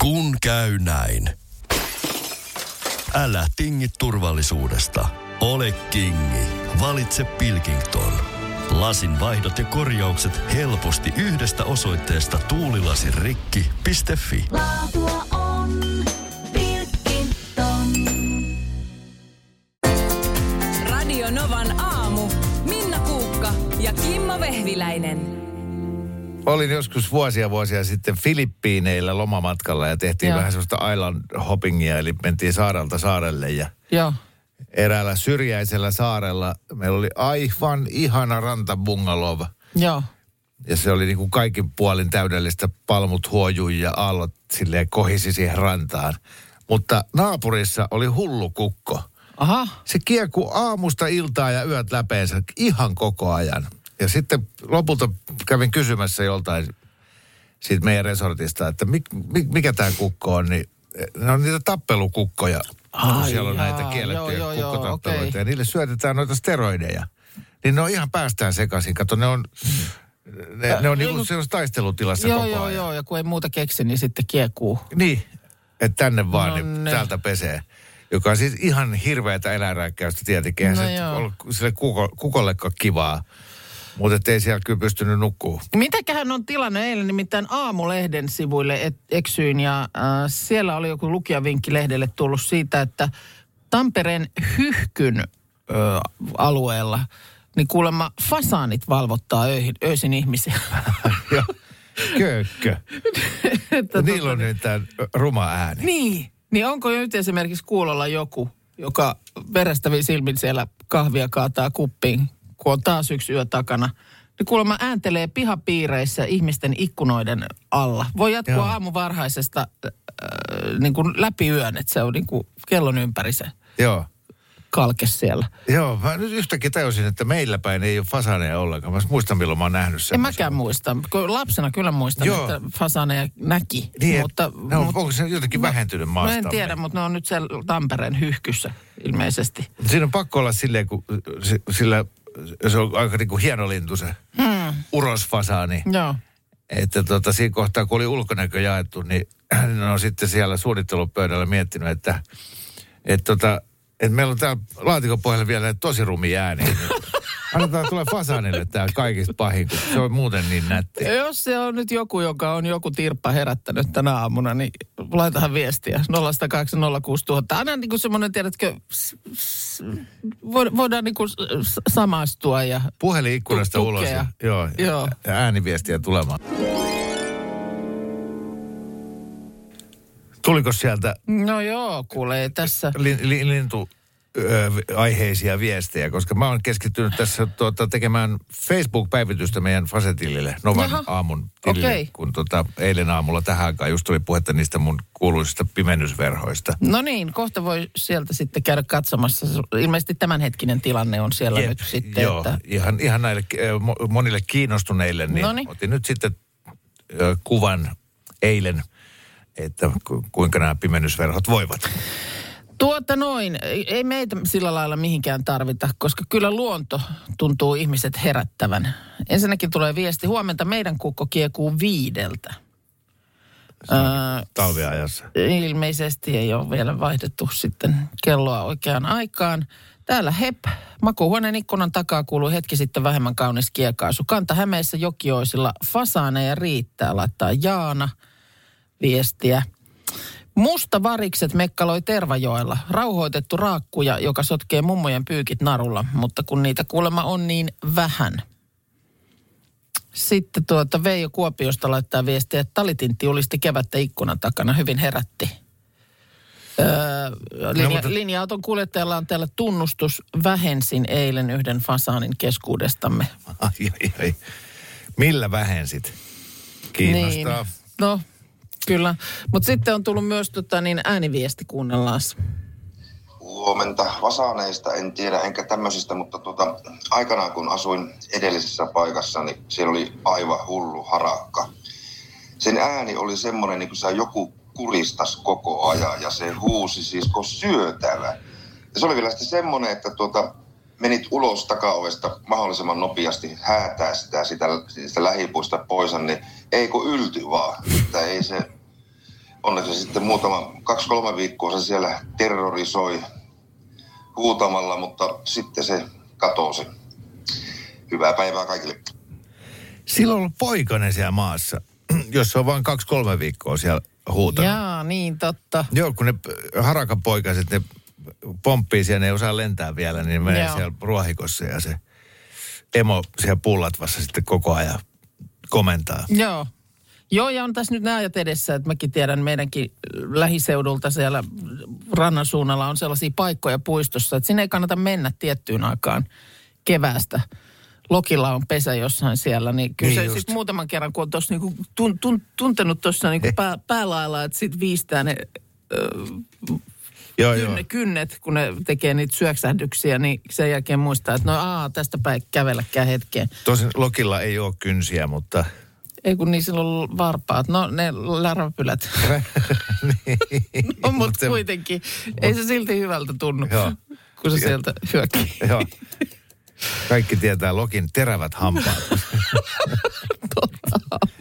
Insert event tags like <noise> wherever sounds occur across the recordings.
Kun käy näin. Älä tingi turvallisuudesta. Ole kingi. Valitse Pilkington. Lasin vaihdot ja korjaukset helposti yhdestä osoitteesta tuulilasirikki.fi. Laatua on Pilkington. Radio Novan aamu. Minna Kuukka ja Kimmo Vehviläinen. Olin joskus vuosia vuosia sitten Filippiineillä lomamatkalla ja tehtiin Joo. vähän sellaista island hoppingia, eli mentiin saarelta saarelle ja Joo. eräällä syrjäisellä saarella meillä oli aivan ihana rantabungalov. Joo. Ja se oli niin kuin kaikin puolin täydellistä, palmut huojui ja aallot silleen kohisi siihen rantaan. Mutta naapurissa oli hullu kukko. Aha. Se kieku aamusta iltaa ja yöt läpeensä ihan koko ajan. Ja sitten lopulta kävin kysymässä joltain siitä meidän resortista, että mik, mik, mikä tämä kukko on, niin ne on niitä tappelukukkoja. Ai Siellä on jaa, näitä kiellettyjä joo, joo, joo, kukkotappeluita okei. ja niille syötetään noita steroideja. Niin ne on ihan päästään sekaisin. Kato, ne on, ne, ne on niinku sellaisessa taistelutilassa Joo, koko joo, ajan. joo. Ja kun ei muuta keksi, niin sitten kiekuu. Niin, että tänne vaan, No niin ne. täältä pesee. Joka on siis ihan hirveätä eläinrääkkäystä tietenkin. Eihän No se joo. ollut sille kuko, kukollekaan kivaa. Mutta ei siellä kyllä pystynyt nukkuu. Mitäköhän on tilanne eilen, nimittäin Aamulehden sivuille et, eksyin ja äh, siellä oli joku lukijavinkki lehdelle tullut siitä, että Tampereen Hyhkyn ö, alueella, niin kuulemma fasaanit valvottaa öihin, öisin ihmisiä. <laughs> Köökkö. <laughs> Että Niillä tota- on nyt tämä ruma ääni. Niin, niin onko nyt esimerkiksi kuulolla joku, joka verestäviin silmin siellä kahvia kaataa kuppiin, kun on taas yksi yö takana. Niin kuulemma ääntelee pihapiireissä ihmisten ikkunoiden alla. Voi jatkua Joo. aamu varhaisesta äh, niin kuin läpi yön, että se on niin kuin kellon ympäri se Joo. kalke siellä. Joo, mä nyt yhtäkkiä tajusin, että meillä päin ei ole fasaneja ollenkaan. Mä muistan, milloin mä oon nähnyt En sen. mäkään muista. Kun Lapsena kyllä muistan, Joo. että fasaneja näki. Niin, mutta, mutta, no, onko se jotenkin vähentynyt no maastamme? en tiedä, mutta ne on nyt siellä Tampereen hyhkyssä ilmeisesti. Siinä on pakko olla silleen, kun si- sillä se on aika niin kuin hieno lintu se hmm. urosfasaani. Joo. Että tota, siinä kohtaa, kun oli ulkonäkö jaettu, niin <clears throat> hän on sitten siellä suunnittelupöydällä miettinyt, että, että, tota, että meillä on täällä laatikon pohjalla vielä tosi rumia ääniä. <laughs> Annetaan tulla fasaanille tämä kaikista pahin, kun se on muuten niin nätti. Jos se on nyt joku, joka on joku tirppa herättänyt tänä aamuna, niin laitahan viestiä 0806000. Aina niin kuin semmoinen, tiedätkö, voidaan niin kuin samastua ja... Puhelin ikkunasta Tu- ulos ja, tukea. joo, Joo. ja ääniviestiä tulemaan. Tuliko sieltä No joo, kuule, ei tässä... li, li, lintu ö, aiheisia viestejä, koska mä oon keskittynyt tässä tuota, tekemään Facebook-päivitystä meidän Fasetillille, Novan Jaha. aamun tilille, Okei. kun tota, eilen aamulla tähän aikaan just tuli puhetta niistä mun kuuluisista pimennysverhoista. No niin, kohta voi sieltä sitten käydä katsomassa. Ilmeisesti tämänhetkinen tilanne on siellä nyt sitten, Joo, että... ihan, ihan näille monille kiinnostuneille, niin Noniin. otin nyt sitten ö, kuvan eilen, että ku, kuinka nämä pimennysverhot voivat. Tuota noin, ei ei meitä sillä lailla mihinkään tarvita, koska kyllä luonto tuntuu ihmiset herättävän. Ensinnäkin tulee viesti, huomenta meidän kukko kiekuu viideltä. Öö, Talviajassa. ilmeisesti ei ole vielä vaihdettu sitten kelloa oikeaan aikaan. Täällä HEP, makuuhuoneen ikkunan takaa kuuluu hetki sitten vähemmän kaunis kiekaisu. Kanta Hämeessä Jokioisilla fasaaneja riittää, laittaa Jaana viestiä. Musta varikset mekkaloi Tervajoella. Rauhoitettu raakkuja, joka sotkee mummojen pyykit narulla, mutta kun niitä kuulemma on niin vähän. Sitten tuota Veijo Kuopiosta laittaa viestiä, että talitintti ulisti kevättä ikkunan takana. Hyvin herätti. Öö, linja, No, mutta- Linja-auton kuljettajalla on täällä tunnustus. Vähensin eilen yhden fasaanin keskuudestamme. Ai, ai, ai. Millä vähensit? Kiinnostaa. Niin. No, kyllä. Mutta sitten on tullut myös tota, niin ääniviesti, kuunnellaan. Huomenta Vasaneista, en tiedä enkä tämmöisistä, mutta tuota, aikanaan kun asuin edellisessä paikassa, niin siellä oli aivan hullu harakka. Sen ääni oli semmoinen, niin kuin se joku kuristas koko ajan ja se huusi siis kuin syötävä. Ja se oli vielä sitten semmoinen, että tuota, menit ulos takaovesta mahdollisimman nopeasti häätää sitä, sitä, sitä lähipuista pois, niin ei kun ylty vaan. Että ei se, onneksi sitten muutama, kaksi-kolme viikkoa se siellä terrorisoi huutamalla, mutta sitten se katosi. Hyvää päivää kaikille. Silloin on ollut poikainen siellä maassa, <clears throat> jos se on vain kaksi-kolme viikkoa siellä huutanut. Jaa, niin totta. Joo, kun ne p- harakan poikaset, ne pomppii siellä, ne ei osaa lentää vielä, niin ne menee Joo. siellä ruohikossa ja se emo siellä pullatvassa sitten koko ajan komentaa. Joo. Joo, ja on tässä nyt nämä ajat edessä, että mäkin tiedän meidänkin lähiseudulta siellä rannan suunnalla on sellaisia paikkoja puistossa, että sinne ei kannata mennä tiettyyn aikaan keväästä. Lokilla on pesä jossain siellä, niin kyllä Niin se sitten muutaman kerran, kun on tuossa niinku tun, tun, tuntenut tuossa niinku pää, päälailla, että sitten viistää ne ö, Joo, joo. kynne, kynnet, kun ne tekee niitä syöksähdyksiä, niin sen jälkeen muistaa, että no aa, tästä päin kävelläkään hetkeen. Tosin Lokilla ei ole kynsiä, mutta Ei kun niin silloin varpaat. No ne lärväpylät. <laughs> no, mutta se- kuitenkin. Ei se silti hyvältä tunnu, Joo. kun se sieltä hyökkii. joo. Kaikki tietää Lokin terävät hampaat. <laughs>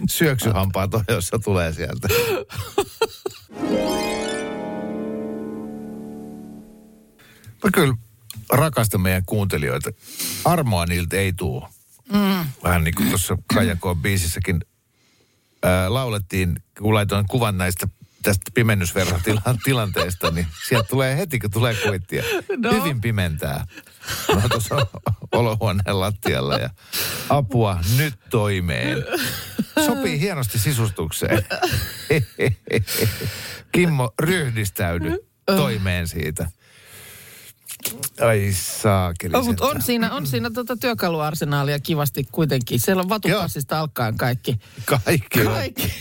Syöksyhampaat on, jossa tulee sieltä. Mä kyllä rakastan meidän kuuntelijoita. Armoa niiltä ei tuu. Mm. Vähän niin kuin tuossa Kajakoon biisissäkin ää, laulettiin, kun laitoin kuvan näistä tästä pimennysverhotilanteesta, niin sieltä tulee heti, kun tulee kuittia. No. Hyvin pimentää. Mä tuossa olohuoneen lattialla ja apua nyt toimeen. Sopii hienosti sisustukseen. Kimmo, ryhdistäydy toimeen siitä. Ai saakeli. Oh, mutta on siinä, on siinä tuota työkaluarsenaalia kivasti kuitenkin. Siellä on vatupassista alkaen kaikki. Kaikki. Kaikki.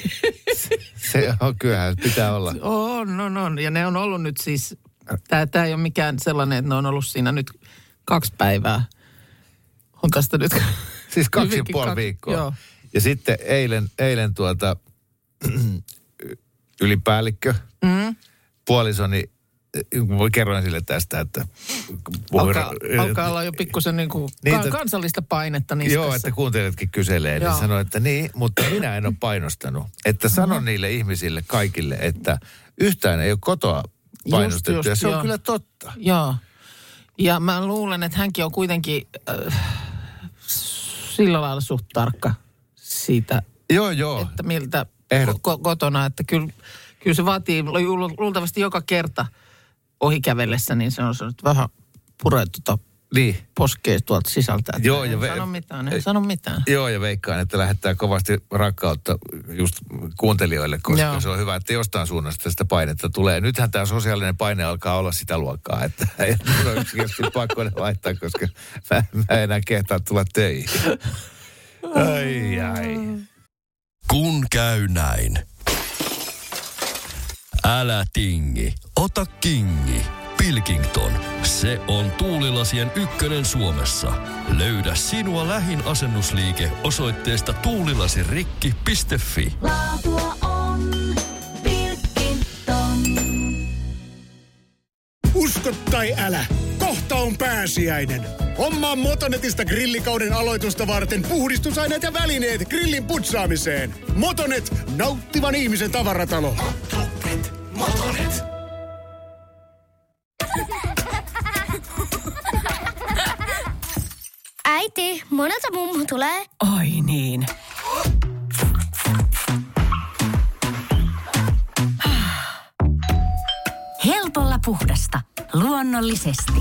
<laughs> Se on kyllähän, pitää olla. <laughs> On, on, on. Ja ne on ollut nyt siis, tämä, ei ole mikään sellainen, että ne on ollut siinä nyt kaksi päivää. On tästä nyt... <laughs> Siis kaksi ja puoli kak- viikkoa. Joo. Ja sitten eilen, eilen tuota, <clears throat> ylipäällikkö, Mm. puolisoni, voi kerroin sille tästä, että... Alkaa, alkaa olla jo pikkusen niin kuin Niin, ka- että- kansallista painetta niskassa. Joo, että kuuntelijatkin kyselee, niin Joo. sanoi, että niin, mutta minä en ole painostanut. Että sano niille ihmisille kaikille, että yhtään ei ole kotoa painostettu. just, ja se on joo. kyllä totta. Joo. Ja mä luulen, että hänkin on kuitenkin äh, sillä lailla suht tarkka siitä, Joo, joo. että miltä Ehdot- ko- kotona, että kyllä, kyllä se vaatii lu- luultavasti joka kerta ohikävellessä, niin se on se nyt vähän puree tuota Niin. poskee tuolta sisältä. Että Joo, en ja ve- sano mitään, en sano mitään. Joo, ja veikkaan, että lähettää kovasti rakkautta just kuuntelijoille, koska Joo. se on hyvä, että jostain suunnasta sitä painetta tulee. Nythän tämä sosiaalinen paine alkaa olla sitä luokkaa, että <laughs> mun on yksinkertaisesti pakko ne laittaa, koska mä, mä en enää kehtaa tulla töihin. Ai, ai. Kun käy näin. Älä tingi, ota kingi. Pilkington, se on tuulilasien ykkönen Suomessa. Löydä sinua lähin asennusliike osoitteesta tuulilasirikki.fi. Laatua on Pilkington. Usko tai älä, kohta on pääsiäinen. Hommaa Motonetista grillikauden aloitusta varten puhdistusaineet ja välineet grillin putsaamiseen. Motonet, nauttivan ihmisen tavaratalo. Motonet, Äiti, monelta mummu tulee? Oi niin. Helpolla puhdasta. Luonnollisesti.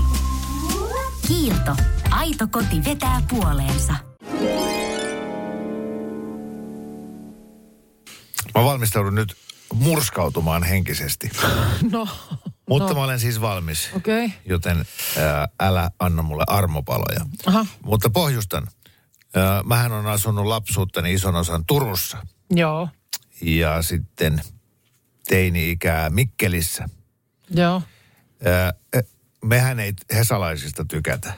Kiilto. Aito koti vetää puoleensa. Mä valmistaudun nyt murskautumaan henkisesti. <laughs> No, Mutta no. mä olen siis valmis. Okay. joten ää, älä anna mulle armopaloja. Aha, Mutta pohjustan. Ää, mähän on asunut lapsuuttani ison osan Turussa. joo, ja sitten teini-ikää Mikkelissä. joo. Ää, eh, mehän ei hesalaisista tykätä.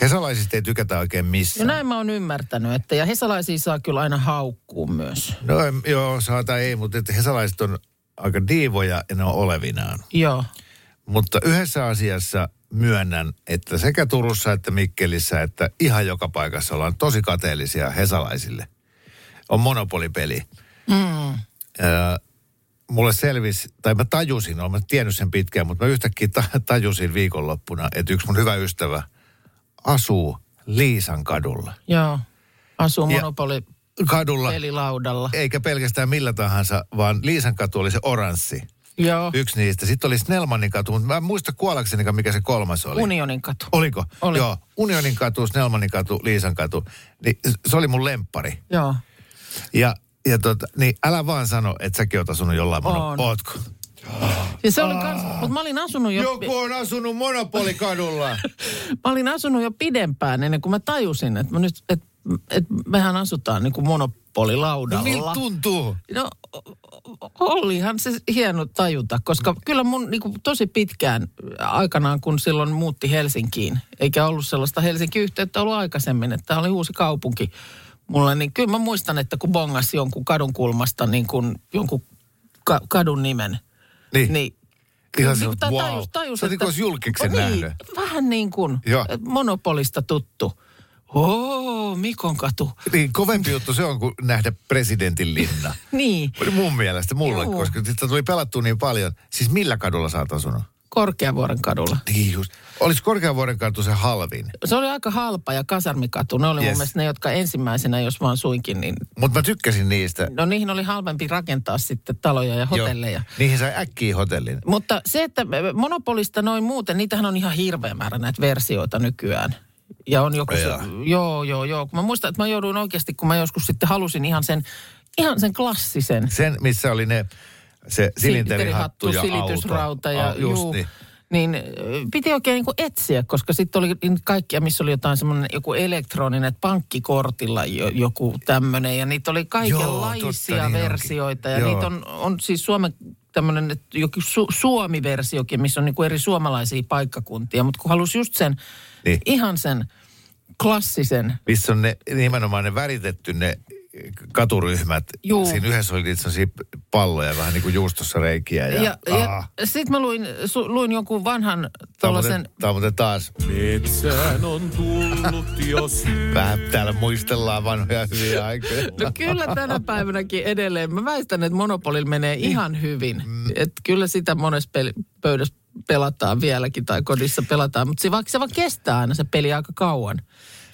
Hesalaisista ei tykätä oikein missään. näin mä oon ymmärtänyt, että ja hesalaisia saa kyllä aina haukkuu myös. No joo, saata ei, mutta että hesalaiset on aika diivoja ja ne on olevinaan. Joo, Mutta yhdessä asiassa myönnän, että sekä Turussa että Mikkelissä, että ihan joka paikassa ollaan tosi kateellisia hesalaisille. On monopolipeli. mm. Ää, mulle selvisi, tai mä tajusin, olen mä tiennyt sen pitkään, mutta mä yhtäkkiä ta- tajusin viikonloppuna, että yksi mun hyvä ystävä asuu Liisan kadulla. Joo. Asuu monopoli Kadulla, pelilaudalla. eikä pelkästään millä tahansa, vaan Liisan katu oli se oranssi. Joo. Yksi niistä. Sitten oli Snellmanin katu, mutta mä en muista kuollakseni, mikä se kolmas oli. Unionin katu. Oliko? Oli. Joo. Unionin katu, Snellmanin katu, Liisan katu. Niin se oli mun lemppari. Joo. Ja, ja tota, niin älä vaan sano, että säkin oot asunut jollain. On. Ootko? Ja se oli kans, mutta mä olin asunut jo... Joku on asunut Monopolikadulla. <laughs> Mä olin asunut jo pidempään ennen kuin mä tajusin, että, mä nyt, että, että mehän asutaan niin kuin monopolilaudalla. no miltä tuntuu? No olihan se hieno tajuta, koska kyllä mun niin kuin, tosi pitkään aikanaan, kun silloin muutti Helsinkiin, eikä ollut sellaista Helsinki-yhteyttä ollut aikaisemmin, että tämä oli uusi kaupunki mulle, niin kyllä mä muistan, että kun bongas jonkun kadun kulmasta niin kuin jonkun ka- kadun nimen, Niin. niin Ihan niin, se, tai wow. tajus, tajus, Sä oot niin kuin olisi julkiksen niin, nähnyt. Vähän niin kuin Joo. et monopolista tuttu. Oo, Mikon katu. Niin, kovempi juttu se on kuin nähdä presidentin linna. <laughs> Niin, Mun mielestä mulle, Joo. koska sitä tuli pelattua niin paljon. Siis millä kadulla sä oot asunut? Korkeavuoren kadulla. Niin just. Olisi Korkeavuoren katu se halvin. Se oli aika halpa ja kasarmikatu. Ne oli yes. Yes. mun mielestä ne, jotka ensimmäisenä, jos vaan suinkin, niin Mutta mä tykkäsin niistä. no niihin oli halvempi rakentaa sitten taloja ja hotelleja. Joo. Niihin sai äkkiä hotellin. Mutta se, että Monopolista noin muuten, niitähän on ihan hirveä määrä näitä versioita nykyään. Ja on joku se, joo, joo, joo. Kun mä muistan, että mä jouduin oikeasti, kun mä joskus sitten halusin ihan sen, ihan sen klassisen. Sen, missä oli ne, se silinterihattu ja silitysrauta ja just juu, niin. niin piti oikein niin kuin etsiä, koska sitten oli niin kaikkia, missä oli jotain semmoinen joku elektroninen, että pankkikortilla jo, joku tämmöinen. Ja niitä oli kaikenlaisia totta, niin versioita. onkin. Ja Joo. niitä on, on siis Suomen tämmöinen joku su, Suomi-versiokin, missä on niin kuin eri suomalaisia paikkakuntia. Mutta kun halusi just sen, Niin. ihan sen klassisen, Missä on ne, nimenomaan ne väritetty ne katuryhmät. Juu. Siinä yhdessä oli niitä sellaisia palloja, vähän niin kuin juustossa reikiä. Ja, ja, ja, ja sitten mä luin, su, luin jonkun vanhan tuollaisen... tämä on muuten taas, Metsään on tullut jo syy. vähän täällä muistellaan vanhoja hyviä aikoja. No kyllä tänä päivänäkin edelleen. Mä väistän, että Monopolilla menee ihan hyvin. Mm. Että kyllä sitä monessa peli, pöydässä pelataan vieläkin tai kodissa pelataan. Mutta se, vaikka se vaan kestää aina se peli aika kauan.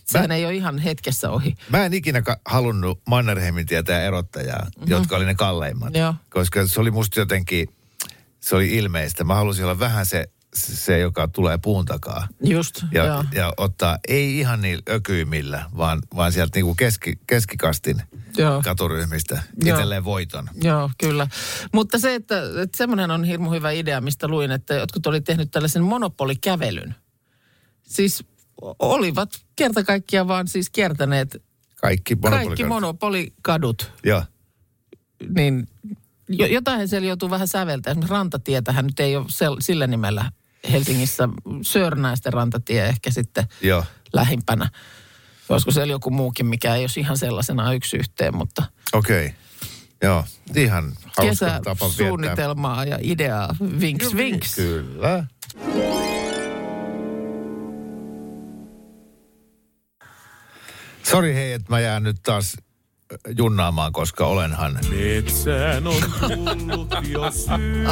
Sehän ei ole ihan hetkessä ohi. Mä en ikinä ka- halunnut Mannerheimin tietää erottajaa, mm-hmm. jotka oli ne kalleimmat. Joo. Koska se oli musta jotenkin, se oli ilmeistä. Mä halusin olla vähän se, se joka tulee puun takaa. Just, Ja, joo. ja ottaa, ei ihan niillä ökyimmillä, vaan, vaan sieltä niinku keski, keskikastin Joo. katuryhmistä Joo. itselleen voiton. Joo, kyllä. Mutta se, että, että semmoinen on hirmu hyvä idea, mistä luin, että jotkut oli tehnyt tällaisen monopolikävelyn. Siis olivat kerta kaikkiaan vaan siis kiertäneet Kaikki kaikki monopolikadut. monopolikadut Joo. niin jo, jotain siellä joutuu vähän säveltämään. Esimerkiksi rantatietähän nyt ei ole sillä nimellä Helsingissä. Sörnäisten rantatie ehkä sitten Joo. lähimpänä. Olisiko siellä joku muukin, mikä ei olisi ihan sellaisena yksi yhteen, mutta Okei. Okay. Joo. Ihan hauska tapa viettää. kesäsuunnitelmaa ja ideaa. Vinks, vinks. Kyllä. Sori hei, että mä jään nyt taas junnaamaan, koska olenhan Metsään on tullut jo syy.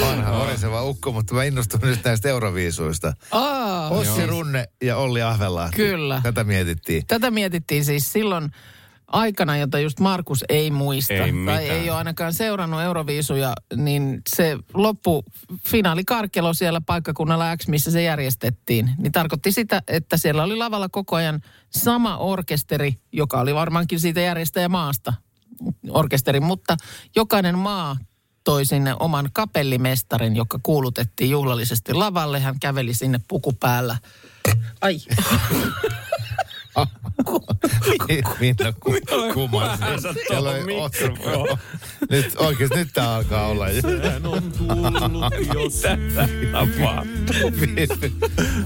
vanha oriseva ukko, mutta mä innostun nyt näistä euroviisuista. Aa, Ossi Runne ja Olli Ahvelahti. Kyllä. Tätä mietittiin. Tätä mietittiin siis silloin aikana, jota just Markus ei muista. Ei tai mitään. ei ole ainakaan seurannut Euroviisuja, niin se loppu finaalikarkelo siellä paikkakunnalla X, missä se järjestettiin, niin tarkoitti sitä, että siellä oli lavalla koko ajan sama orkesteri, joka oli varmaankin siitä järjestäjämaasta orkesteri, mutta jokainen maa toi sinne oman kapellimestarin, joka kuulutettiin juhlallisesti lavalle. Hän käveli sinne puku päällä. Ai. Minna ku, kumasi. Siellä oli otsa- Nyt oikeasti, nyt tää alkaa olla. Metsään on tullut jo syy.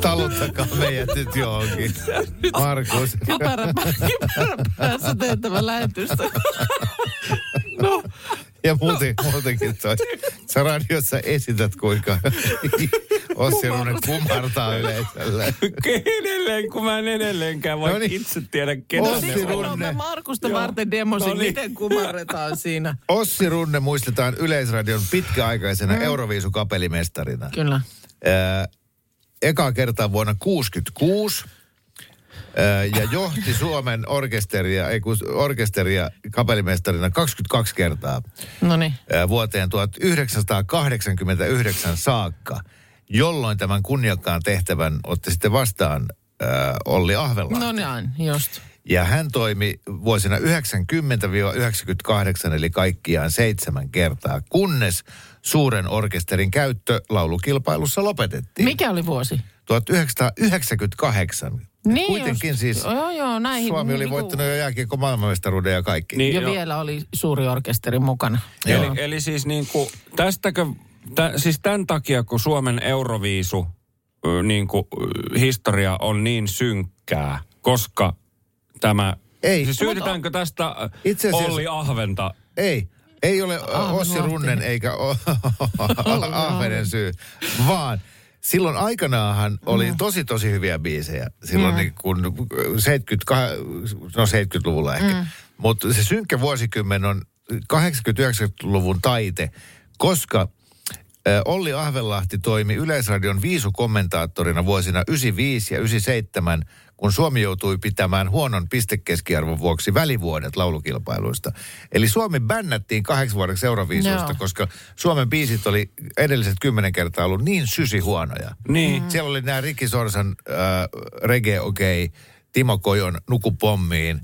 Taluttakaa meidät nyt johonkin. Markus. kypärä, kypärä päässä tehtävä lähetystä. No, Ja muuten, muutenkin toi, sä radiossa esität kuinka Ossi Runne kumartaa yleisölle. Edelleen, kun mä en edelleenkään vaikka No niin. itse tiedä, ketä Ossi ne on. me Markusta Joo. varten demosin, No niin. miten kumarretaan siinä. Ossi Runne muistetaan Yleisradion pitkäaikaisena mm. Euroviisukapellimestarina. Kyllä. Ää, eka kertaa vuonna 66 ää, ja johti Suomen orkesteria, ei kun orkesteria kapellimestarina 22 kertaa No niin. ää, vuoteen 1989 saakka, jolloin tämän kunniakkaan tehtävän otti sitten vastaan ää, Olli Ahvelahti. No niin, just. Ja hän toimi vuosina 90-98, eli kaikkiaan seitsemän kertaa, kunnes suuren orkesterin käyttö laulukilpailussa lopetettiin. Mikä oli vuosi? 1998. Niin Kuitenkin just. siis Joo, joo, näihin. Suomi oli niinku- voittanut jo jääkiekko maailmanmestaruuden ja kaikki. Niin, Ja joo. vielä oli suuri orkesteri mukana. Eli, eli siis niin kuin, tästäkö, tä, siis tämän takia, kun Suomen Euroviisu niin kuin, historia on niin synkkää, koska tämä... Ei. Siis syytetäänkö tästä Itse asiassa- Olli Ahventa? Ei, ei ole Ahven Ossi Lahti. Runnen eikä o- <laughs> Ahvenen syy, vaan silloin aikanaan oli tosi tosi hyviä biisejä. Silloin niin kun 70, no 70-luvulla ehkä. Mutta se synkkä vuosikymmen on 80-90-luvun taite, koska Olli Ahvenlahti toimi Yleisradion viisukommentaattorina vuosina 95 ja 97, kun Suomi joutui pitämään huonon pistekeskiarvon vuoksi välivuodet laulukilpailuista. Eli Suomi bännättiin kahdeksi vuodeksi Euroviisuista, Joo. koska Suomen biisit oli edelliset kymmenen kertaa ollut niin sysi huonoja. Niin. Siellä oli nämä Rikki Sorsan äh, Reggae Okei, okay, Timo Kojon Nuku pommiin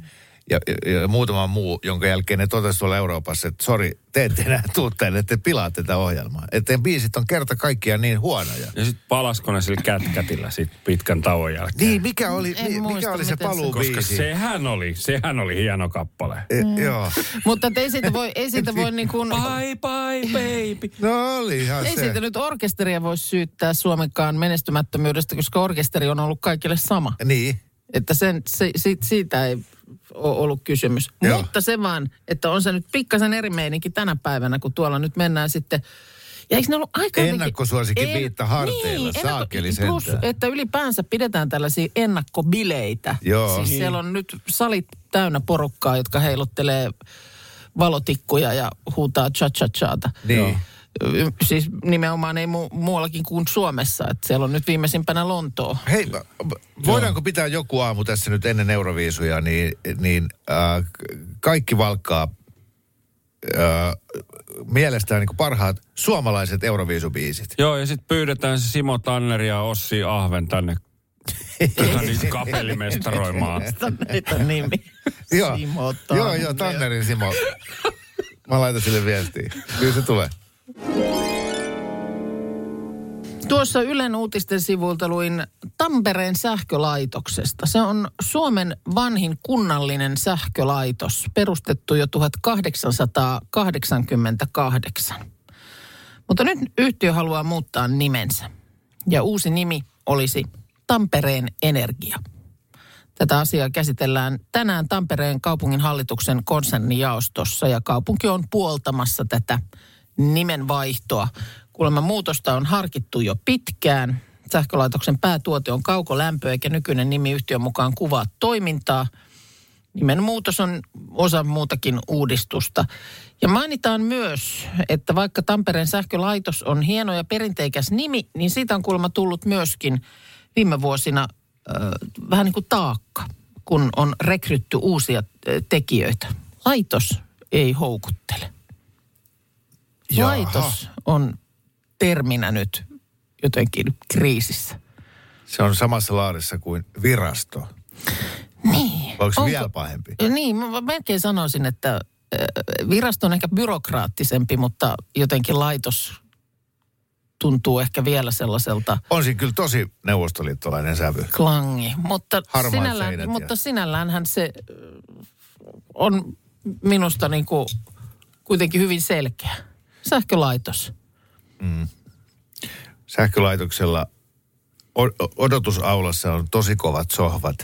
ja, ja, ja muutama muu, jonka jälkeen ne totesi tuolla Euroopassa, että sori, te ette enää tuu tänne, että te pilaatte tätä ohjelmaa. Että biisit on kerta kaikkiaan niin huonoja. Ja sitten palasko ne sillä kätkätillä sit pitkän tauon jälkeen? Niin, mikä oli, En mi, muista, mikä oli se miten se- paluubiisi? Koska sehän oli, sehän oli hieno kappale. E, joo. Mutta et ei siitä voi, ei siitä voi niin kuin, Bye bye baby. No oli ihan ei se. siitä nyt orkesteria voi syyttää Suomenkaan menestymättömyydestä, koska orkesteri on ollut kaikille sama. Niin. Että sen, se, siitä, siitä ei ole ollut kysymys. Joo. Mutta se vaan, että on se nyt pikkasen eri meininki tänä päivänä, kun tuolla nyt mennään sitten... Ja eikö ne ollut aika Ennakkosuosikin viitta harteilla, saakeli plus, sentään. että ylipäänsä pidetään tällaisia ennakkobileitä. Joo. Siis Niin. siellä on nyt salit täynnä porukkaa, jotka heiluttelee valotikkuja ja huutaa cha-cha-chaata. Niin. Siis nimenomaan ei mu- muuallakin kuin Suomessa. Että siellä on nyt viimeisimpänä Lontoo. Hei, voidaanko pitää joku aamu tässä nyt ennen Euroviisuja, niin, niin äh, kaikki valkkaa äh, mielestään niin parhaat suomalaiset Euroviisubiisit. Joo, ja sitten pyydetään se Simo Tanner ja Ossi Ahven tänne tota, niin <laughs> kapellimestaroimaan. Näitä nimi. joo, Simo joo, joo, Tannerin Simo. Mä laitan sille viestiä. Kyllä se tulee. Tuossa Ylen uutisten sivuilta luin Tampereen sähkölaitoksesta. Se on Suomen vanhin kunnallinen sähkölaitos, perustettu jo 1888. Mutta nyt yhtiö haluaa muuttaa nimensä. Ja uusi nimi olisi Tampereen Energia. Tätä asiaa käsitellään tänään Tampereen kaupungin hallituksen konsernijaostossa ja kaupunki on puoltamassa tätä nimenvaihtoa. Kuulemma muutosta on harkittu jo pitkään. Sähkölaitoksen päätuote on kaukolämpö eikä nykyinen nimi yhtiön mukaan kuvaa toimintaa. Nimen muutos on osa muutakin uudistusta. Ja mainitaan myös, että vaikka Tampereen sähkölaitos on hieno ja perinteikäs nimi, niin siitä on kuulemma tullut myöskin viime vuosina äh, vähän niin kuin taakka, kun on rekrytty uusia tekijöitä. Laitos ei houkuttele. Jaha. Laitos on terminä nyt jotenkin kriisissä. Se on samassa laarissa kuin virasto. Niin. Onko se Onko- vielä pahempi? Niin, mä melkein sanoisin, että äh, virasto on ehkä byrokraattisempi, mutta jotenkin laitos tuntuu ehkä vielä sellaiselta On siinä kyllä tosi neuvostoliittolainen sävy. klangi. Mutta, Harmaat sinällään, ja- mutta sinälläänhän se äh, on minusta niin kuin kuitenkin hyvin selkeä. Sähkölaitos. sähkölaitoksella o- odotusaulassa on tosi kovat sohvat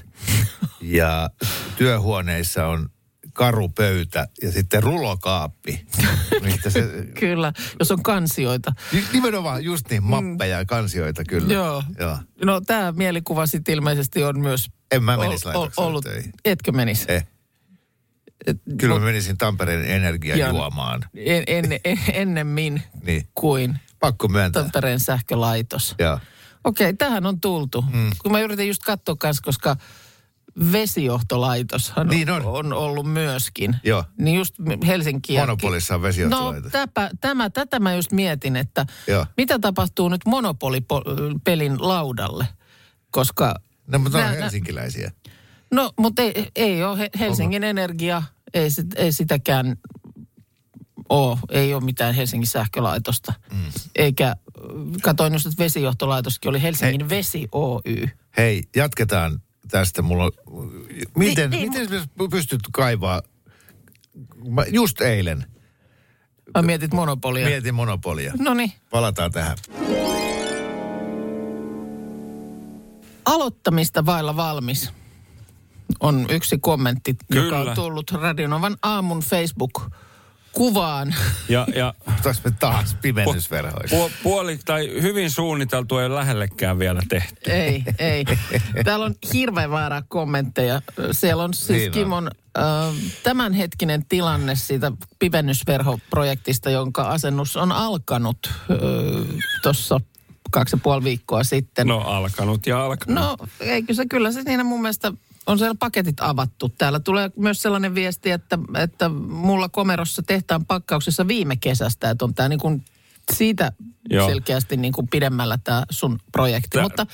<laughs> ja työhuoneissa on karupöytä ja sitten rulokaappi. Mistä se, <laughs> Kyllä, jos on kansioita. nimenomaan just niin, mappeja ja kansioita kyllä. Joo. Joo. No tämä mielikuva sitten ilmeisesti on myös En mä menisi ol- ol- ollut. Etkö menisi? Eh. Et, Kyllä mut- mä menisin Tampereen energiaa Joo. juomaan. en, en, en, ennemmin Niin. kuin Pakko myöntää. Tampereen sähkölaitos. Okei, tähän on tultu. Mm. Kun mä yritin just katsoa kanssa, koska vesijohtolaitoshan Niin on. on ollut myöskin. Joo. Niin just Helsinki. Monopolissa on No vesijohtolaitos. täpä, tämä, tätä mä just mietin, että Joo. mitä tapahtuu nyt monopolipelin laudalle. Koska, No, mutta on Nää- nää- helsinkiläisiä. No mutta ei, ei ole He- Helsingin Energia, ei, sit, ei sitäkään ole, ei ole mitään Helsingin sähkölaitosta. Mm. Eikä, katoin just, että vesijohtolaitoskin oli Helsingin Hei. Vesi Oy. Hei, jatketaan tästä. Mulla miten, Niin, miten niin, pystyt kaivaa, mä just eilen Vai mietit monopolia? mietin monopolia. No niin. Palataan tähän. Aloittamista vailla valmis on yksi kommentti, joka Kyllä. on tullut Radionovan aamun Facebook-kuvaan. Ja, ja Taas me taas pimennysverhoissa. pu, puoli tai hyvin suunniteltu ei lähellekään vielä tehty. ei, ei. Täällä on hirveän väärää kommentteja. Siellä on siis Niin on. Kimon äh, tämänhetkinen tilanne siitä pivennysverhoprojektista, jonka asennus on alkanut äh, tuossa kaksi ja puoli viikkoa sitten. No alkanut ja alkanut. No, eikö se kyllä se siinä mun mielestä on siellä paketit avattu. Täällä tulee myös sellainen viesti, että, että mulla komerossa tehtaan pakkauksessa viime kesästä, että on tämä niin kuin siitä Joo. selkeästi niin kuin pidemmällä tämä sun projekti. Tää- Mutta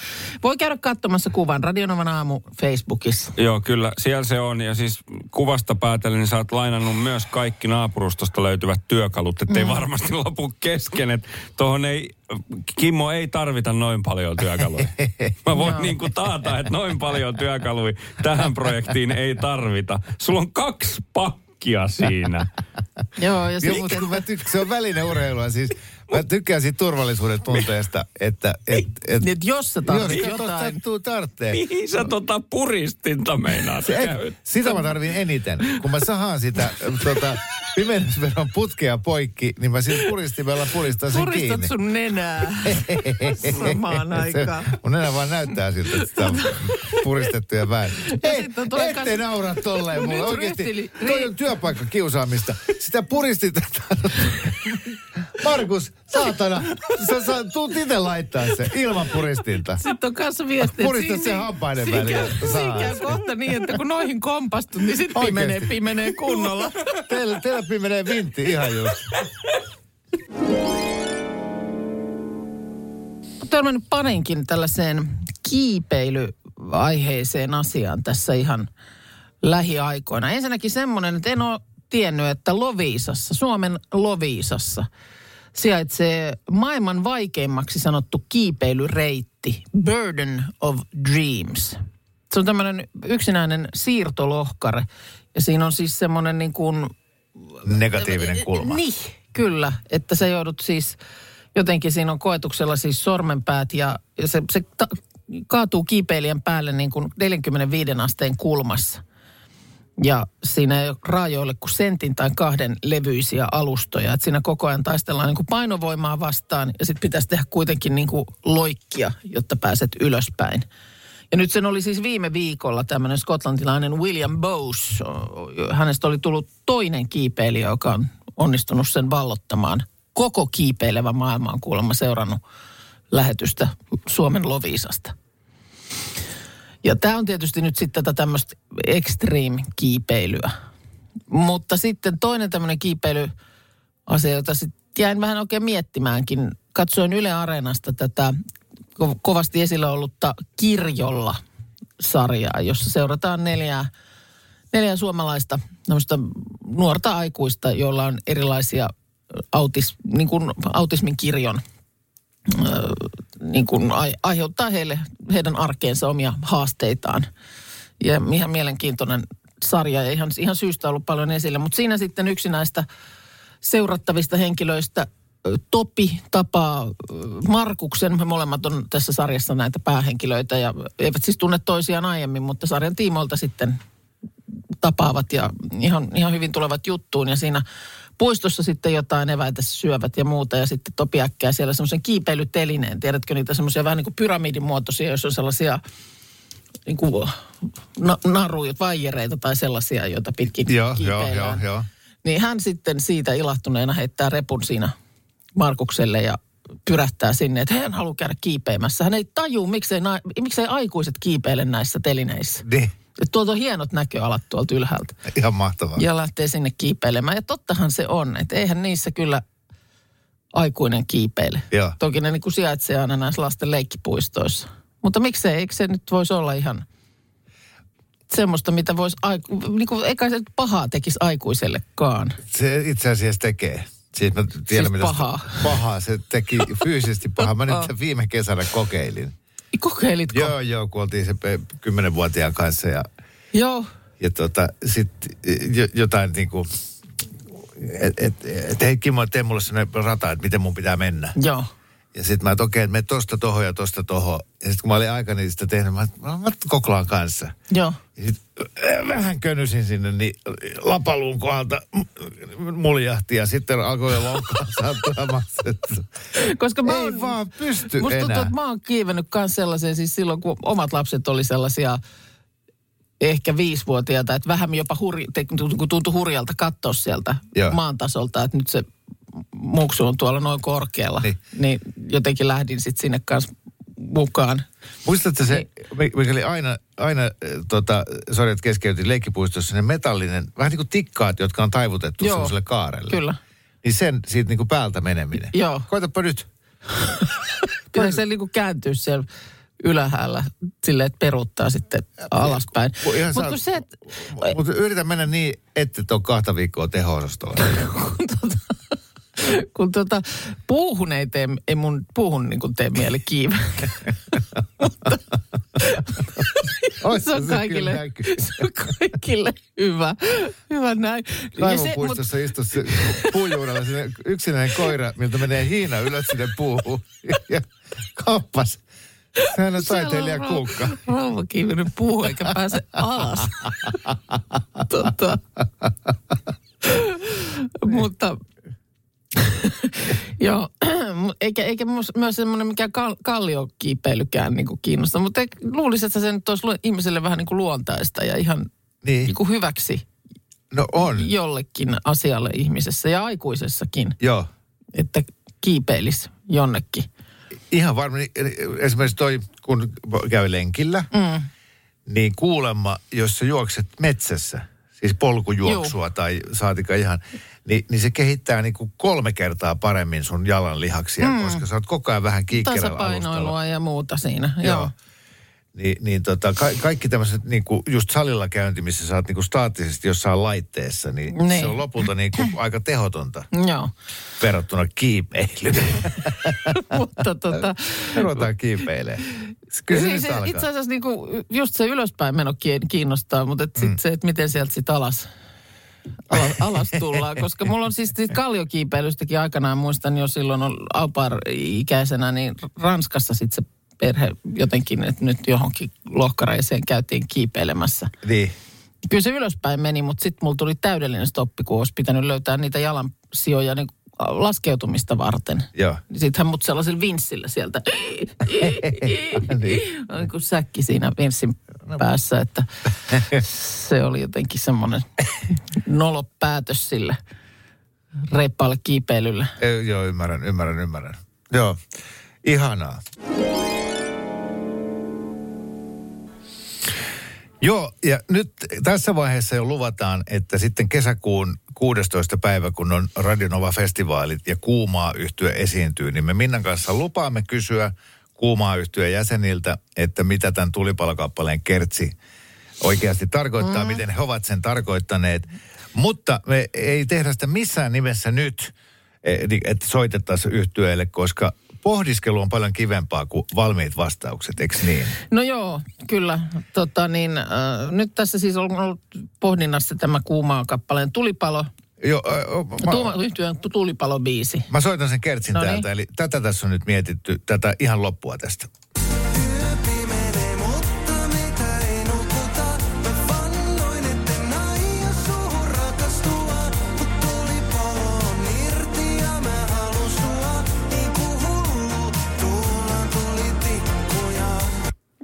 voi käydä katsomassa kuvan Radionovan aamu Facebookissa. Joo, kyllä, siellä se on. Ja siis kuvasta päätellen, niin sä oot lainannut myös kaikki naapurustosta löytyvät työkalut, ettei mm. varmasti lopu kesken. Että tohon ei, Kimmo ei tarvita noin paljon työkaluja. Mä voin Joo. niin kuin taata, että noin paljon työkaluja tähän projektiin ei tarvita. Sulla on kaksi pakkia siinä. Joo, ja mutta kun mä tyk- se on välineurheilua. Siis mä tykkään siitä turvallisuuden tunteesta, että... Et, et, Niin, että jos sä tarvitset jos jotain... sattuu tarvitsee. Mihin sä tota puristinta meinaat Se-? Sitä mä tarvin eniten. Kun mä sahaan sitä tota, pimennysveron putkea poikki, niin mä siis puristimella puristan sen Puristat kiinni. sun nenää samaan <laughs> aikaan. Se, mun nenä vaan näyttää siltä, että sitä on puristettu ja väin. Ei, sitten tulee ette kas- naura tolleen mulle. Oikeesti, toi on työpaikka kiusaamista. Sitä puristetaan. Markus, saatana, sä, sä tuut itse laittaa se ilman puristinta. Sitten on kanssa viesti, että Puristat siinä- sen hampaiden väliin, Siinä kohta niin, että kun noihin kompastut, niin sitten pimenee, pimenee kunnolla. Teillä, teillä pimenee vintti ihan just. törmännyt parinkin tällaiseen kiipeilyaiheeseen asiaan tässä ihan lähiaikoina. Ensinnäkin semmoinen, että en ole tiennyt, että Loviisassa, Suomen Loviisassa, sijaitsee maailman vaikeimmaksi sanottu kiipeilyreitti, Burden of Dreams. Se on tämmöinen yksinäinen siirtolohkare. Ja siinä on siis semmoinen niin kuin Negatiivinen kulma. niin, kyllä. Että sä joudut siis, jotenkin siinä on koetuksella siis sormenpäät ja, ja se, se ta, kaatuu kiipeilijän päälle niin kuin 45 asteen kulmassa. Ja siinä ei ole raajoille kuin sentin tai kahden levyisiä alustoja. Että siinä koko ajan taistellaan niin kuin painovoimaa vastaan ja sitten pitäisi tehdä kuitenkin niin kuin loikkia, jotta pääset ylöspäin. Ja nyt sen oli siis viime viikolla tämmöinen skotlantilainen William Bowes. Hänestä oli tullut toinen kiipeilijä, joka on onnistunut sen vallottamaan. Koko kiipeilevä maailma on kuulemma seurannut lähetystä Suomen Loviisasta. Ja tämä on tietysti nyt sitten tätä tämmöistä extreme-kiipeilyä. Mutta sitten toinen tämmöinen kiipeilyasia, jota sitten jäin vähän oikein miettimäänkin. Katsoin Yle Areenasta tätä ko- kovasti esillä ollutta Kirjolla-sarjaa, jossa seurataan neljää, neljää suomalaista nuorta aikuista, joilla on erilaisia autis, niin kuin autismin kirjon niin kuin ai, aiheuttaa heille, heidän arkeensa omia haasteitaan. Ja ihan mielenkiintoinen sarja ja ihan, ihan syystä ollut paljon esillä. Mutta siinä sitten yksi näistä seurattavista henkilöistä, Topi, tapaa Markuksen. He molemmat on tässä sarjassa näitä päähenkilöitä ja eivät siis tunne toisiaan aiemmin, mutta sarjan tiimoilta sitten tapaavat ja ihan, ihan hyvin tulevat juttuun. Ja siinä puistossa sitten jotain eväitä syövät ja muuta. Ja sitten Topi äkkää siellä semmoisen kiipeilytelineen. Tiedätkö niitä semmoisia vähän niin kuin pyramidin muotoisia, jos on sellaisia niin kuin na- naruja, vaijereita tai sellaisia, joita pitkin Joo, joo, kiipeillään. joo, joo. Niin hän sitten siitä ilahtuneena heittää repun siinä Markukselle ja pyrähtää sinne, että hän haluaa käydä kiipeimässä. Hän ei taju, miksei, na- miksei aikuiset kiipeile näissä telineissä. Niin, tuolta on hienot näköalat tuolta ylhäältä. ihan mahtavaa. Ja lähtee sinne kiipeilemään. Ja tottahan se on, että eihän niissä kyllä aikuinen kiipeile. Joo. Toki ne niin kuin sijaitsee aina näissä lasten leikkipuistoissa. Mutta miksei, eikö se nyt voisi olla ihan semmoista, mitä voisi, aiku, niin kuin, eikä se pahaa tekisi aikuisellekaan. Se itse asiassa tekee. Siis mä tiedän, Siis mitä se- pahaa. pahaa. Se teki fyysisesti pahaa. Mä nyt <laughs> viime kesänä kokeilin. Kokeilitko? Joo, joo, kun oltiin se kymmenenvuotiaan kanssa ja, Joo. ja tota, sitten jotain niin kuin, että et, et, hei Kimmo, tee mulle sellainen rata, että miten mun pitää mennä. Joo. Ja sitten mä, että okei, että mene tosta tohon ja tosta tohon. Ja sitten kun mä olin aika niistä tehnyt, mä, mä, mä koklaan kanssa. Joo. Ja sit äh, vähän könysin sinne, niin lapaluun kohdalta muljahti ja sitten alkoi jo lonkkaa sattumaan. <laughs> Koska mä Ei oon, vaan pysty Musta tuntuu, enää. että mä oon kiivennyt myös sellaiseen, siis silloin kun omat lapset oli sellaisia ehkä viisivuotiaita, että vähän jopa hurj, tuntui hurjalta katsoa sieltä Joo. maan tasolta, että nyt se muksu on tuolla noin korkealla. Niin. Niin, jotenkin lähdin sitten sinne kanssa mukaan. Muistatko se, Niin. mi- mikä oli aina, aina äh, tota, sori, että keskeytin leikkipuistossa, ne metallinen, vähän niin kuin tikkaat, jotka on taivutettu Joo, semmoiselle kaarelle. Kyllä. Niin sen siitä niin kuin päältä meneminen. Joo. Koitapa nyt. Pitää se niinku kääntyä siellä ylhäällä silleen, että peruuttaa sitten alaspäin. Mutta se, että Mutta yritä mennä niin, että et ole kahta viikkoa teho-osastolla. <laughs> kun tota, puuhun ei tee, ei mun puuhun niin kuin tee mieli kiiveä. <laughs> Se on kaikille, se on kaikille hyvä. Hyvä näin. Mut, Kaivopuistossa istuu se puujuurella sinne yksinäinen koira, miltä menee hiina ylös sinne puuhun. <laughs> Ja kappas. Sehän on taiteilija kuukka. rau- Rauva kiivennyt puu eikä pääse alas. tota. Mutta <laughs> Joo, <clears throat> eikä, eikä myös semmoinen mikään kal- kalliokiipeilykään niin kuin kiinnosta, mutta luulisin, että se nyt olisi ihmiselle vähän niin kuin luontaista ja ihan Niin. niin kuin hyväksi No on. jollekin asialle ihmisessä ja aikuisessakin, Joo. että kiipeilisi jonnekin. Ihan varmaan. Esimerkiksi toi, kun käy lenkillä, Mm. niin kuulemma, jos sä juokset metsässä, siis polkujuoksua tai saatika ihan, niin, niin se kehittää niin kuin kolme kertaa paremmin sun jalan lihaksia, mm. koska sä oot koko ajan vähän kiikkerällä alustalla. Ja muuta siinä. Joo. Joo. Niin, niin tota, ka- kaikki tämmöiset niin kuin just salilla käynti, missä sä oot niin kuin staattisesti jossain laitteessa, niin, niin. Niin. se on lopulta niin kuin <laughs> aika tehotonta Joo. verrattuna kiipeilyyn. <laughs> Mutta tota, Ruvetaan kiipeilemään. Kyllä se nyt se, itse asiassa niinku, just se ylöspäin meno ki- kiinnostaa, mutta et sit Mm. se, että miten sieltä sitten alas, alas, alas tullaan. <laughs> Koska mulla on siis kalliokiipeilystäkin aikanaan, muistan jo silloin on Alpar-ikäisenä, niin Ranskassa sitten se perhe jotenkin, että nyt johonkin lohkareiseen käytiin kiipeilemässä. Niin. Kyllä se ylöspäin meni, mutta sitten mulla tuli täydellinen stoppi, kun olisi pitänyt löytää niitä jalansijoja niin laskeutumista varten. Joo. Sitten hän mut sellaisella vinssillä sieltä. <laughs> Niin. Niin kuin säkki siinä vinssin päässä, että se oli jotenkin semmoinen nolopäätös sille reippaalle kiipeilylle. Ei, Joo, ymmärrän, ymmärrän, ymmärrän. Joo, ihanaa. Joo, ja nyt tässä vaiheessa jo luvataan, että sitten kesäkuun 16. päivä, kun on Radionova-festivaalit ja Kuumaa yhtyö esiintyy, niin me Minnan kanssa lupaamme kysyä Kuumaa yhtyön jäseniltä, että mitä tämän tulipalokappaleen kertsi oikeasti tarkoittaa, mm. miten he ovat sen tarkoittaneet. Mutta me ei tehdä sitä missään nimessä nyt, eh, niin, että soitettaisiin yhtyeelle, koska pohdiskelu on paljon kivempaa kuin valmiit vastaukset, eikö niin? No joo, kyllä. Tota niin, äh, nyt tässä siis on ollut pohdinnassa tämä kuumaa kappaleen tulipalo. Joo, äh, mä, Tuuma, yhtyön tulipalobiisi. mä soitan sen kertsin No niin. täältä, eli tätä tässä on nyt mietitty, tätä ihan loppua tästä.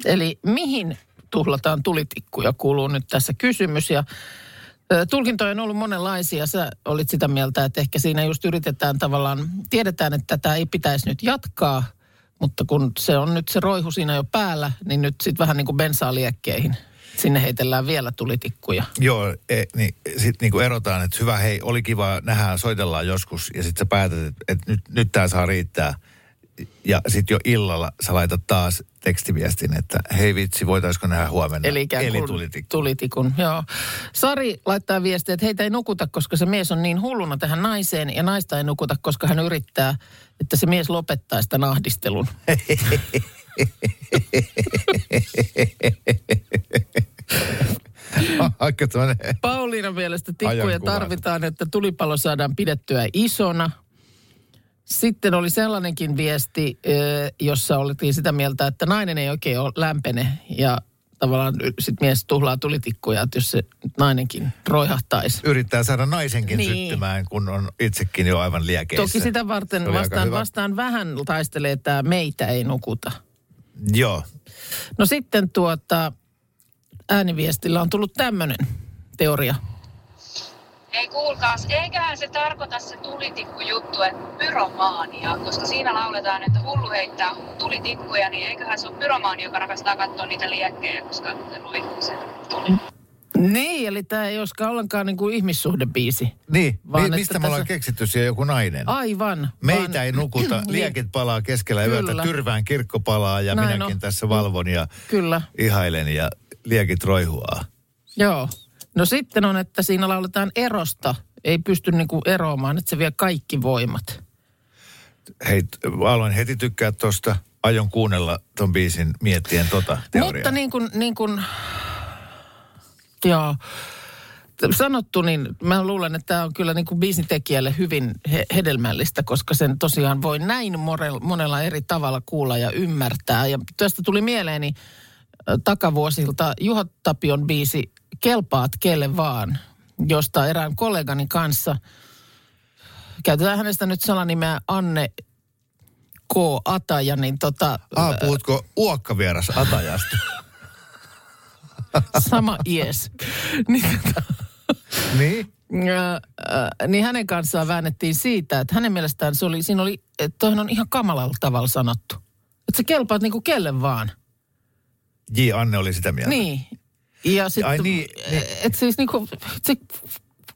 Eli mihin tuhlataan tulitikkuja, kuuluu nyt tässä kysymys. Ja tulkintoja on ollut monenlaisia. Sä olit sitä mieltä, että ehkä siinä just yritetään tavallaan, tiedetään, että tätä ei pitäisi nyt jatkaa, mutta kun se on nyt se roihu siinä jo päällä, niin nyt sitten vähän niin kuin bensaa liekkeihin. Sinne heitellään vielä tulitikkuja. Joo, e, niin sitten niinku erotaan, että hyvä, hei, oli kiva, nähdään, soitellaan joskus. Ja sitten sä päätät, että et nyt, nyt tämä saa riittää. Ja sitten jo illalla sä laitat taas tekstiviestin, että hei vitsi, voitaisiko nähdä huomenna. Eli Eli tulitikku. tulitikun, joo. Sari laittaa viestiä, että heitä ei nukuta, koska se mies on niin hulluna tähän naiseen. Ja naista ei nukuta, koska hän yrittää, että se mies lopettaa sitä nahdistelun. <laughs> Aika. Pauliina mielestä tikkuja tarvitaan, että tulipalo saadaan pidettyä isona. Sitten oli sellainenkin viesti, jossa oltiin sitä mieltä, että nainen ei oikein ole lämpene ja tavallaan sitten mies tuhlaa tulitikkuja, että jos se nainenkin roihahtaisi. Yrittää saada naisenkin Niin. syttymään, kun on itsekin jo aivan liekeissä. Toki sitä varten vastaan, vastaan vähän taistelee tämä meitä ei nukuta. Joo. No sitten tuota, ääniviestillä on tullut tämmöinen teoria. Ei kuulkaas, eiköhän se tarkoita se tulitikkujuttu, että pyromaania, koska siinä lauletaan, että hullu heittää tulitikkuja, niin eiköhän se ole pyromaani, joka rakastaa katsoa niitä liekkejä, koska se roikkuu sen tuli. Niin, eli tämä ei olisikaan ollenkaan niin kuin ihmissuhdebiisi. Niin, Vaan Mi- mistä me ollaan tässä- keksitty siellä joku nainen? Aivan. Meitä vaan- ei nukuta, Niin, liekit palaa keskellä Kyllä. yötä, tyrvään kirkko palaa ja Näin minäkin on. tässä valvon ja Kyllä, ihailen ja liekit roihuaa. joo. No sitten on, että siinä lauletaan erosta. Ei pysty niinku eroamaan, että se vie kaikki voimat. Hei, aloin heti tykkää tosta. Aion kuunnella ton biisin miettien tota teoriaa. Mutta niin kuin, niin kuin joo, sanottu, niin mä luulen, että tämä on kyllä niin kuin biisintekijälle hyvin he- hedelmällistä, koska sen tosiaan voi näin morel, monella eri tavalla kuulla ja ymmärtää. Ja tästä tuli mieleeni takavuosilta Juha Tapion biisi Kelpaat kelle vaan, josta erään kollegani kanssa, käytetään hänestä nyt salanimeä Anne K. Ataja, niin tota... Ah, puhutko uokkavieras Atajasta? <laughs> Sama ies. <laughs> niin, niin? Ö, ö, niin hänen kanssaan väännettiin siitä, että hänen mielestään se oli, siinä oli, että toihan on ihan kamalalla tavalla sanottu. Että sä kelpaat niinku kelle vaan. J. Anne oli sitä mieltä. Niin. Ja sitten, Ai niin, niin. että siis niinku, se,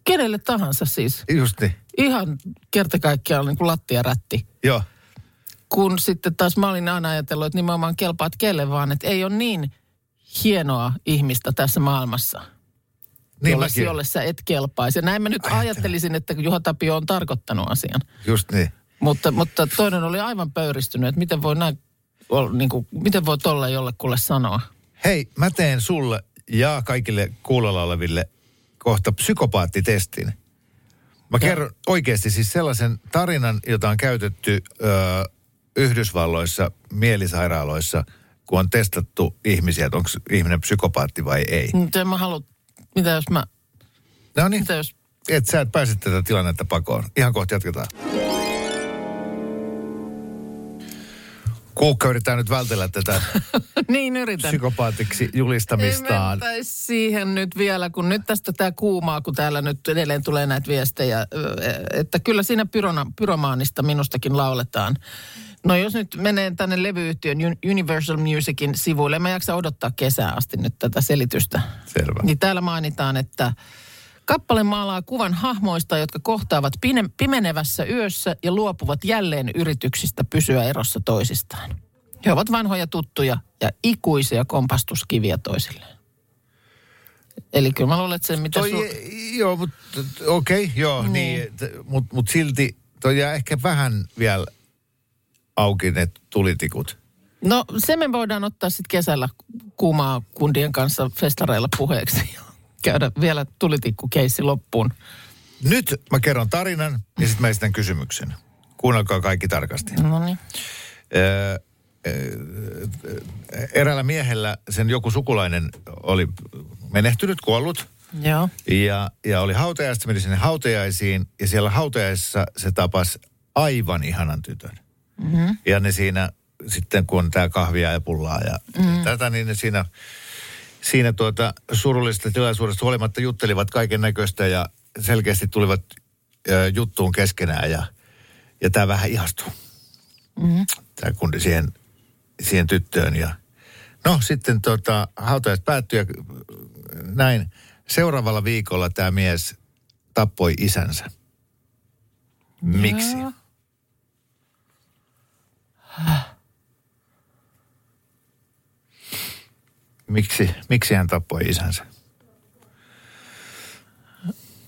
kenelle tahansa siis. Just niin. Ihan kerta kaikkiaan niinku lattiarätti. Joo. Kun sitten taas mä olin aina ajatellut, että nimenomaan kelpaat kelle vaan, että ei ole niin hienoa ihmistä tässä maailmassa. Niin jolle, mäkin. jolle sä et kelpaisi. Ja näin mä nyt ajattelisin, että Juha Tapio on tarkoittanut asian. Just niin. Mutta, mutta toinen oli aivan pöyristynyt, että miten voi näin, niin kuin, miten voi tolle jollekulle sanoa. Hei, mä teen sulle ja kaikille kuulolla oleville kohta psykopaattitestin. Mä kerron oikeasti siis sellaisen tarinan, jota on käytetty ö, Yhdysvalloissa, mielisairaaloissa, kun on testattu ihmisiä, että onko ihminen psykopaatti vai ei. En mä halua, mitä jos mä, No niin, mitä jos, et sä et pääse tätä tilannetta pakoon. Ihan kohta jatketaan. Kuukka yrittää nyt vältellä tätä <laughs> niin yritän. psykopaatiksi julistamistaan. Ei siihen nyt vielä, kun nyt tästä tämä kuumaa, kun täällä nyt edelleen tulee näitä viestejä, että kyllä siinä pyrona, pyromaanista minustakin lauletaan. No jos nyt menee tänne levyyhtiön Un- Universal Musicin sivuille, mä jaksa odottaa kesää asti nyt tätä selitystä. Selvä. Niin täällä mainitaan, että kappale maalaa kuvan hahmoista, jotka kohtaavat pine- pimenevässä yössä ja luopuvat jälleen yrityksistä pysyä erossa toisistaan. He ovat vanhoja tuttuja ja ikuisia kompastuskiviä toisilleen. Eli kyllä mä luulen, että se mitä Toi, su- Joo, mutta okei, okay, joo, niin, Niin. niin mutta mut silti toi jää ehkä vähän vielä auki ne tulitikut. No se me voidaan ottaa sitten kesällä kuumaa kundien kanssa festareilla puheeksi. Käydä vielä tulitikkukeissi loppuun. Nyt mä kerron tarinan ja sitten mä esitän kysymyksen. Kuunnelkaa kaikki tarkasti. No niin. Öö, eräällä miehellä sen joku sukulainen oli menehtynyt, kuollut. Joo. Ja, ja oli hautajaista, meni sinne hautajaisiin ja siellä hautajaisissa se tapasi aivan ihanan tytön. Mm-hmm. Ja ne siinä sitten kun tämä kahvia ja pullaa ja mm. tätä, niin ne siinä, siinä tuota surullisesta tilaisuudesta huolimatta juttelivat kaiken näköistä ja selkeästi tulivat ö, juttuun keskenään ja, ja tämä vähän ihastui. Mm. Tämä kundi siihen, siihen tyttöön ja no sitten tota, hautajaiset päättyi ja näin. Seuraavalla viikolla tämä mies tappoi isänsä. Miksi? Joo. Miksi, miksi hän tappoi isänsä?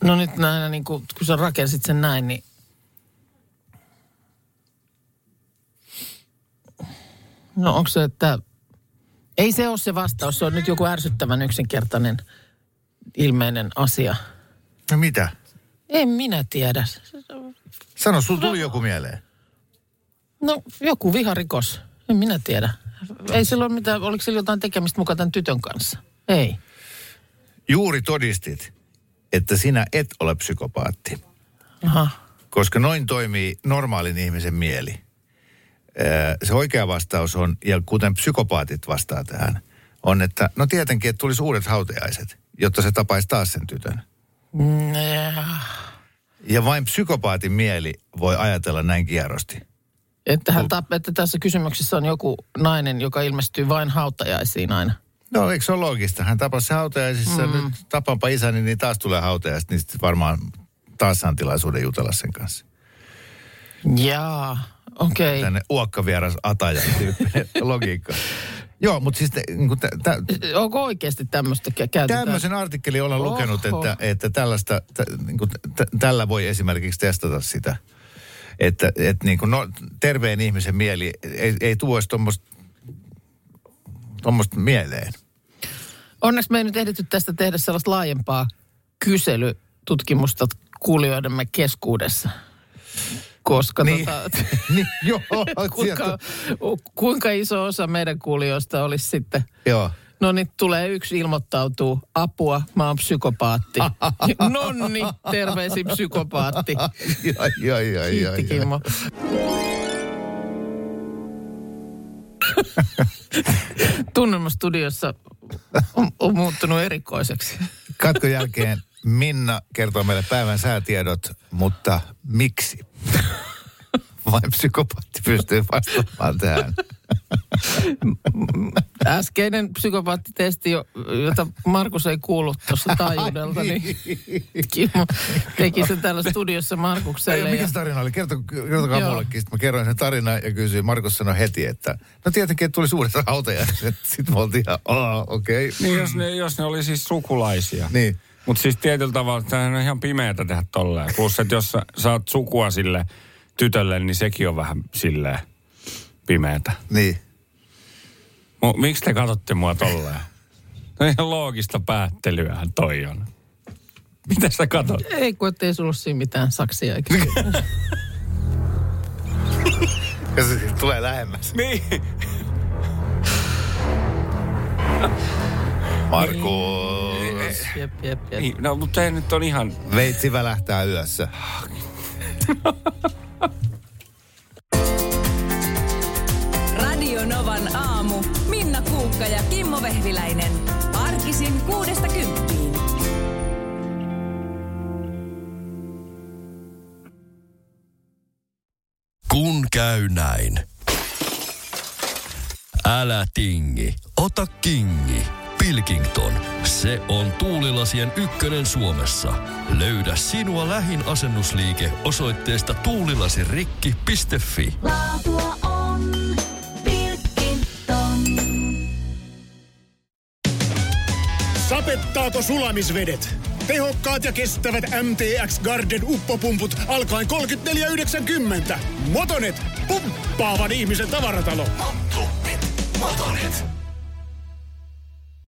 No nyt näin, niin kun, kun sä rakensit sen näin, niin... No onko se, että... Ei se ole se vastaus, se on nyt joku ärsyttävän yksinkertainen ilmeinen asia. No mitä? En minä tiedä. Sano, sulla tuli joku mieleen. No joku viharikos, en minä tiedä. Ei sillä ole mitään, oliko sillä jotain tekemistä mukaan tämän tytön kanssa? Ei. Juuri todistit, että sinä et ole psykopaatti. Aha. Koska noin toimii normaalin ihmisen mieli. Öö, Se oikea vastaus on, ja kuten psykopaatit vastaa tähän, on, että no tietenkin, että tulisi uudet hautajaiset, jotta se tapaisi taas sen tytön. Ja- Ja vain psykopaatin mieli voi ajatella näin kierrosti. Että, hän tap, että tässä kysymyksessä on joku nainen, joka ilmestyy vain hautajaisiin aina. No eikö se ole loogista? Hän tapasi hautajaisissa, mm. nyt tapanpa isäni, niin taas tulee hautajaiset, niin sitten varmaan taas saan tilaisuuden jutella sen kanssa. Jaa, okei. Okay. Tänne uokkavieras ataja <laughs> logiikka. Joo, mutta siis te, niin kuin tä, tä, Onko oikeasti tämmöistä kä- käytetään? tämmöisen artikkelin olen Oho. lukenut, että, että tällaista, tä, niin kuin, tä, tällä voi esimerkiksi testata sitä. Että, että niin kuin, no, terveen ihmisen mieli ei, ei tuo tuommoista mieleen. Onneksi me ei nyt ehditty tästä tehdä sellaista laajempaa kyselytutkimusta kuulijoidemme keskuudessa. Koska Niin. tota, <laughs> <laughs> niin, joo, kuinka, kuinka iso osa meidän kuulijoista olisi sitten, Joo. No niin tulee yksi ilmoittautuu, apua, mä oon psykopaatti. <laughs> Nonni, terveisin psykopaatti. Jai, jai, jai, Kiitti jai. Kimmo. Tunnelma studiossa on, on muuttunut erikoiseksi. Katkon jälkeen Minna kertoo meille päivän säätiedot, mutta miksi? Vain psykopaatti pystyy vastaamaan tähän. <laughs> Äskeinen psykopaattitesti, jo- jota Markus ei kuullut tuossa taajuudelta, niin Kimmo teki sen täällä studiossa Markukselle. Mikä Ja, se tarina oli? Kerto, kertokaa Joo. mullekin. Sitten mä kerroin sen tarinan ja kysyin. Markus sanoi heti, että no tietenkin, että tuli suuret hautajaiset. <laughs> Sitten me oltiin ihan, aa, okei. Okay. Niin jos ne, jos ne oli siis sukulaisia. Niin. Mutta siis tietyllä tavalla tämähän on ihan pimeätä tehdä tolleen. Plus, että jos sä saat sukua sille tytölle, niin sekin on vähän silleen pimeätä. Niin. Mu, miksi te katsotte mua tolleen? No ihan loogista päättelyähän toi on. Mitä sä katot? ei kun ettei sulla ole siinä mitään saksia eikä <laughs> Ja se tulee lähemmäs. Niin. Markus. Jep, jep, jep. niin. No, mutta ei nyt on ihan... Veitsi välähtää yössä. <laughs> Novan aamu. Minna Kuukka ja Kimmo Vehviläinen. Arkisin kuudesta kymppiin. Kun käy näin. Älä tingi, ota kingi. Pilkington, se on tuulilasien ykkönen Suomessa. Löydä sinua lähin asennusliike osoitteesta tuulilasirikki.fi. Laatua on Sapettaako sulamisvedet? Tehokkaat ja kestävät MTX Garden uppopumput alkaen 34,90. Motonet, pumppaavan ihmisen tavaratalo. Motonet.